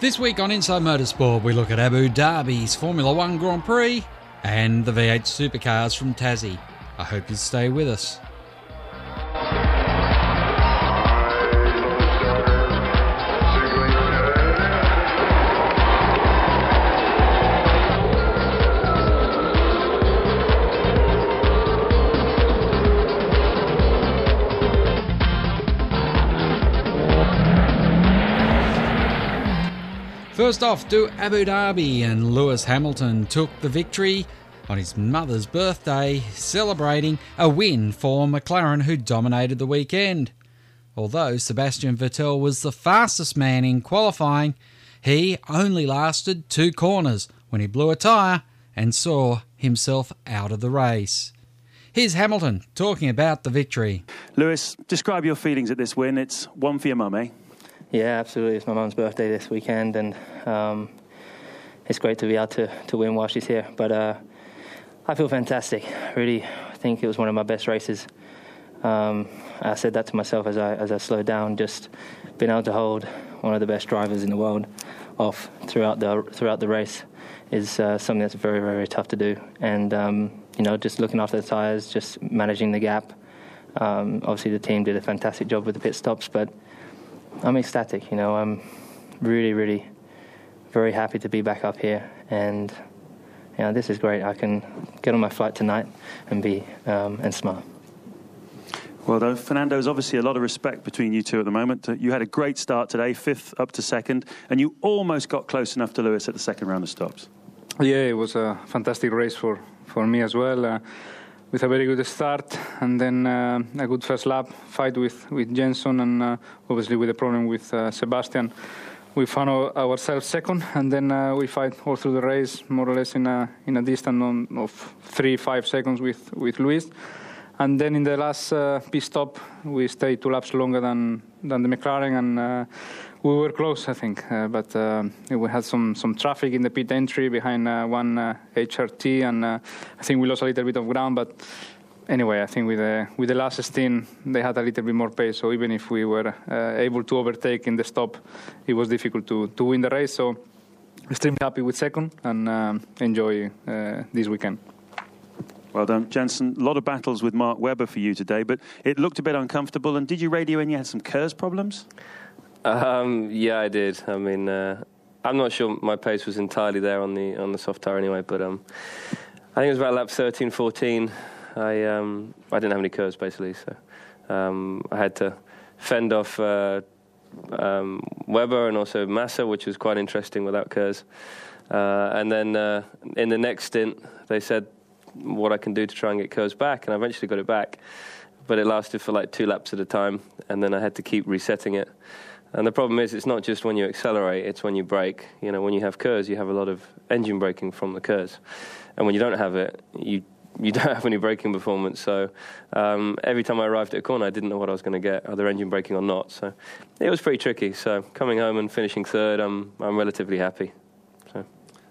This week on Inside Motorsport, we look at Abu Dhabi's Formula One Grand Prix and the V8 supercars from Tassie. I hope you stay with us. First off to Abu Dhabi, and Lewis Hamilton took the victory on his mother's birthday, celebrating a win for McLaren, who dominated the weekend. Although Sebastian Vettel was the fastest man in qualifying, he only lasted two corners when he blew a tyre and saw himself out of the race. Here's Hamilton talking about the victory. Lewis, describe your feelings at this win. It's one for your mum, eh? Yeah, absolutely. It's my mum's birthday this weekend, and um, it's great to be able to, to win while she's here. But uh, I feel fantastic. Really, I think it was one of my best races. Um, I said that to myself as I as I slowed down. Just being able to hold one of the best drivers in the world off throughout the throughout the race is uh, something that's very very tough to do. And um, you know, just looking after the tires, just managing the gap. Um, obviously, the team did a fantastic job with the pit stops, but I'm ecstatic. You know, I'm really, really very happy to be back up here, and you know, this is great. I can get on my flight tonight and be um, and smile. Well, though, Fernando, there's obviously a lot of respect between you two at the moment. Uh, you had a great start today, fifth up to second, and you almost got close enough to Lewis at the second round of stops. Yeah, it was a fantastic race for, for me as well. Uh, with a very good start and then uh, a good first lap fight with, with Jenson and uh, obviously with a problem with uh, Sebastian. We found ourselves second and then uh, we fight all through the race more or less in a in a distance of three five seconds with with Luis. And then in the last uh, pit stop, we stayed two laps longer than than the McLaren, and uh, we were close, I think. Uh, but uh, we had some some traffic in the pit entry behind uh, one HRT, and I think we lost a little bit of ground. But anyway, I think with the with the last stint, they had a little bit more pace. So even if we were able to overtake in the stop, it was difficult to to win the race. So extremely happy with second and enjoy this weekend. Well done, Jenson. A lot of battles with Mark Webber for you today, but it looked a bit uncomfortable. And did you radio when you had some KERS problems? Um, yeah, I did. I mean, uh, I'm not sure my pace was entirely there on the on the soft tire anyway, but um, I think it was about lap 13, 14. I um, I didn't have any KERS basically, so um, I had to fend off uh, um, Webber and also Massa, which was quite interesting without KERS. Uh, and then uh, in the next stint, they said what I can do to try and get KERS back, and I eventually got it back. But it lasted for like two laps at a time, and then I had to keep resetting it. And the problem is, it's not just when you accelerate; it's when you brake. You know, when you have KERS, you have a lot of engine braking from the KERS, and when you don't have it, you you don't have any braking performance. So um, every time I arrived at a corner, I didn't know what I was going to get, either engine braking or not. So it was pretty tricky. So coming home and finishing third, I'm I'm relatively happy.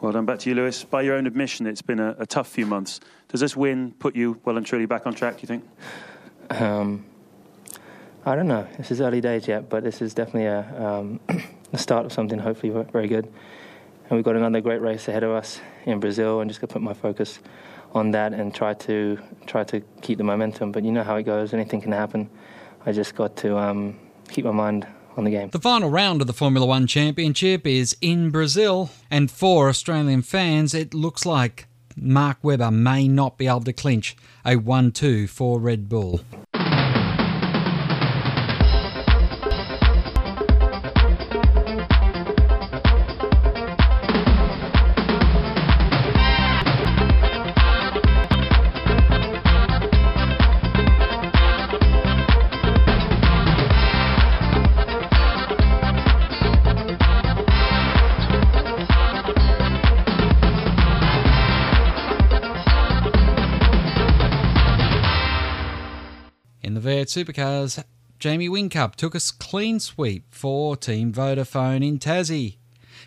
Well done. Back to you, Lewis. By your own admission, it's been a, a, tough few months. Does this win put you well and truly back on track, do you think? Um, I don't know. This is early days yet, but this is definitely a, um, the start of something hopefully very good. And we've got another great race ahead of us in Brazil, and just going to put my focus on that and try to try to keep the momentum. But you know how it goes; anything can happen. I just got to um, keep my mind on the game. The final round of the Formula One Championship is in Brazil, and for Australian fans, it looks like Mark Webber may not be able to clinch a 1 2 for Red Bull. Supercars, Jamie Whincup took a clean sweep for Team Vodafone in Tassie.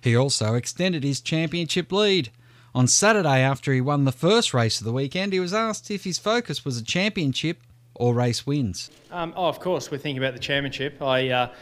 He also extended his championship lead. On Saturday, after he won the first race of the weekend, he was asked if his focus was a championship or race wins. Um, oh, of course, we're thinking about the championship. I, uh,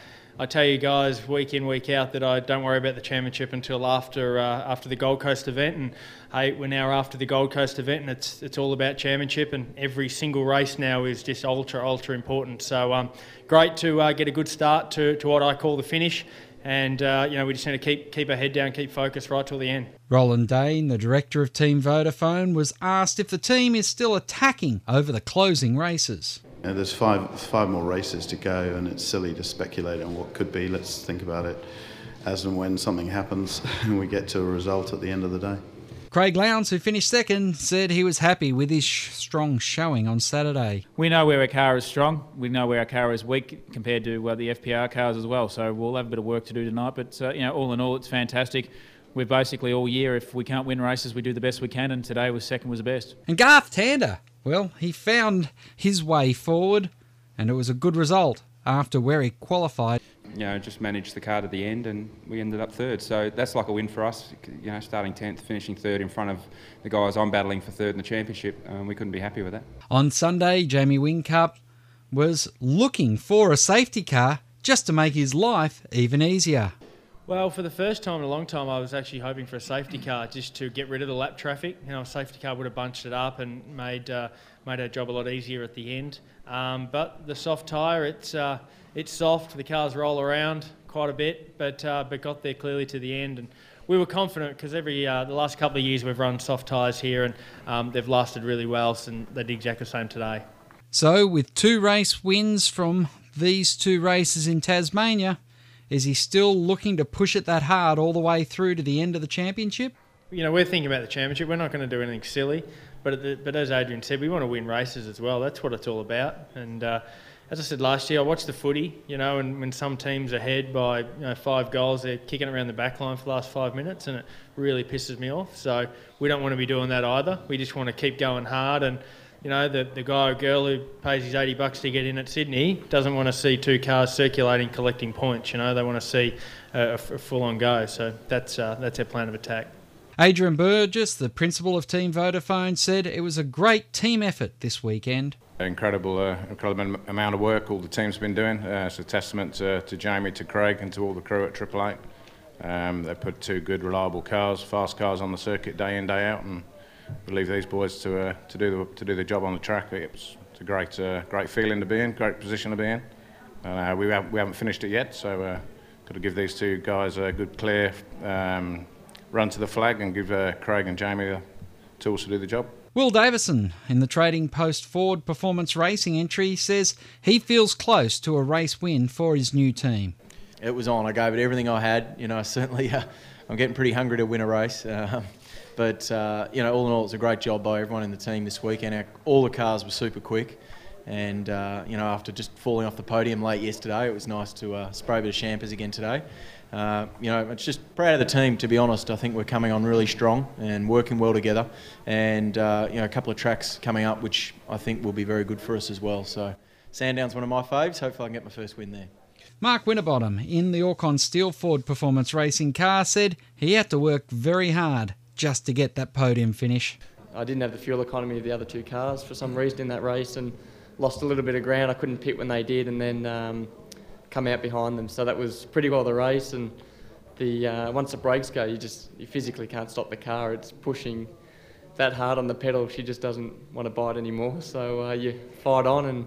I tell you guys week in week out that I don't worry about the championship until after uh, after the Gold Coast event, and hey, we're now after the Gold Coast event, and it's it's all about championship, and every single race now is just ultra ultra important. So um, great to uh, get a good start to, to what I call the finish. And uh, you know we just need to keep keep our head down, keep focused right till the end. Roland Dane, the director of Team Vodafone, was asked if the team is still attacking over the closing races. Uh, there's five five more races to go, and it's silly to speculate on what could be. Let's think about it as and when something happens, and we get to a result at the end of the day. Craig Lowndes, who finished second, said he was happy with his sh- strong showing on Saturday. We know where our car is strong. We know where our car is weak compared to uh, the FPR cars as well. So we'll have a bit of work to do tonight. But uh, you know, all in all, it's fantastic. We're basically all year. If we can't win races, we do the best we can. And today was second was the best. And Garth Tander, well, he found his way forward, and it was a good result after where he qualified. You know, just managed the car to the end, and we ended up third. So that's like a win for us. You know, starting tenth, finishing third in front of the guys I'm battling for third in the championship. Um, we couldn't be happy with that. On Sunday, Jamie Whincup was looking for a safety car just to make his life even easier. Well, for the first time in a long time, I was actually hoping for a safety car just to get rid of the lap traffic. You know, a safety car would have bunched it up and made uh, made our job a lot easier at the end. Um, but the soft tyre, it's uh, it's soft. The cars roll around quite a bit, but uh, but got there clearly to the end. And we were confident because every uh, the last couple of years we've run soft tyres here, and um, they've lasted really well. And they did exactly the same today. So, with two race wins from these two races in Tasmania, is he still looking to push it that hard all the way through to the end of the championship? You know, we're thinking about the championship. We're not going to do anything silly, but the, but as Adrian said, we want to win races as well. That's what it's all about. And uh, as I said last year, I watched the footy. You know, and when some teams are ahead by you know, five goals, they're kicking around the back line for the last five minutes, and it really pisses me off. So we don't want to be doing that either. We just want to keep going hard and you know, the, the guy or girl who pays his 80 bucks to get in at Sydney doesn't want to see two cars circulating collecting points. You know, they want to see a, a full on go. So that's, uh, that's our plan of attack. Adrian Burgess, the principal of Team Vodafone, said it was a great team effort this weekend. Incredible, uh, incredible amount of work all the team's been doing. Uh, it's a testament to, to Jamie, to Craig, and to all the crew at Triple Eight. Um, they put two good, reliable cars, fast cars on the circuit day in, day out, and believe these boys to uh, to do the to do the job on the track. It's, it's a great uh, great feeling to be in, great position to be in. Uh, we haven't we haven't finished it yet, so uh, got to give these two guys a good clear um, run to the flag and give uh, Craig and Jamie the tools to do the job. Will Davison, in the Trading Post Ford Performance Racing entry, says he feels close to a race win for his new team. It was on. I gave it everything I had. You know, I certainly uh, I'm getting pretty hungry to win a race. Um, but uh, you know, all in all, it's a great job by everyone in the team this weekend. Our, all the cars were super quick, and uh, you know, after just falling off the podium late yesterday, it was nice to uh, spray a bit of champers again today. Uh, you know, it's just proud of the team. To be honest, I think we're coming on really strong and working well together. And uh, you know, a couple of tracks coming up, which I think will be very good for us as well. So, Sandown's one of my faves. Hopefully, I can get my first win there. Mark Winterbottom in the Orrcon Steel Ford Performance Racing car said he had to work very hard just to get that podium finish. I didn't have the fuel economy of the other two cars for some reason in that race and lost a little bit of ground. I couldn't pit when they did and then um, come out behind them. So that was pretty well the race. And the uh, once the brakes go, you just you physically can't stop the car. It's pushing that hard on the pedal. She just doesn't want to bite anymore. So uh, you fight on and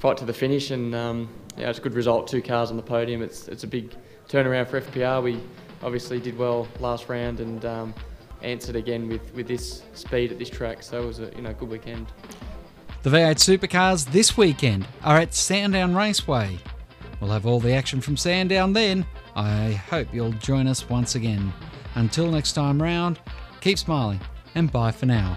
fight to the finish. And um, yeah, it's a good result. Two cars on the podium. It's it's a big turnaround for FPR. We obviously did well last round and. Um, answered again with, with this speed at this track. So it was a you know good weekend. The V8 supercars this weekend are at Sandown Raceway. We'll have all the action from Sandown then. I hope you'll join us once again. Until next time round, keep smiling and bye for now.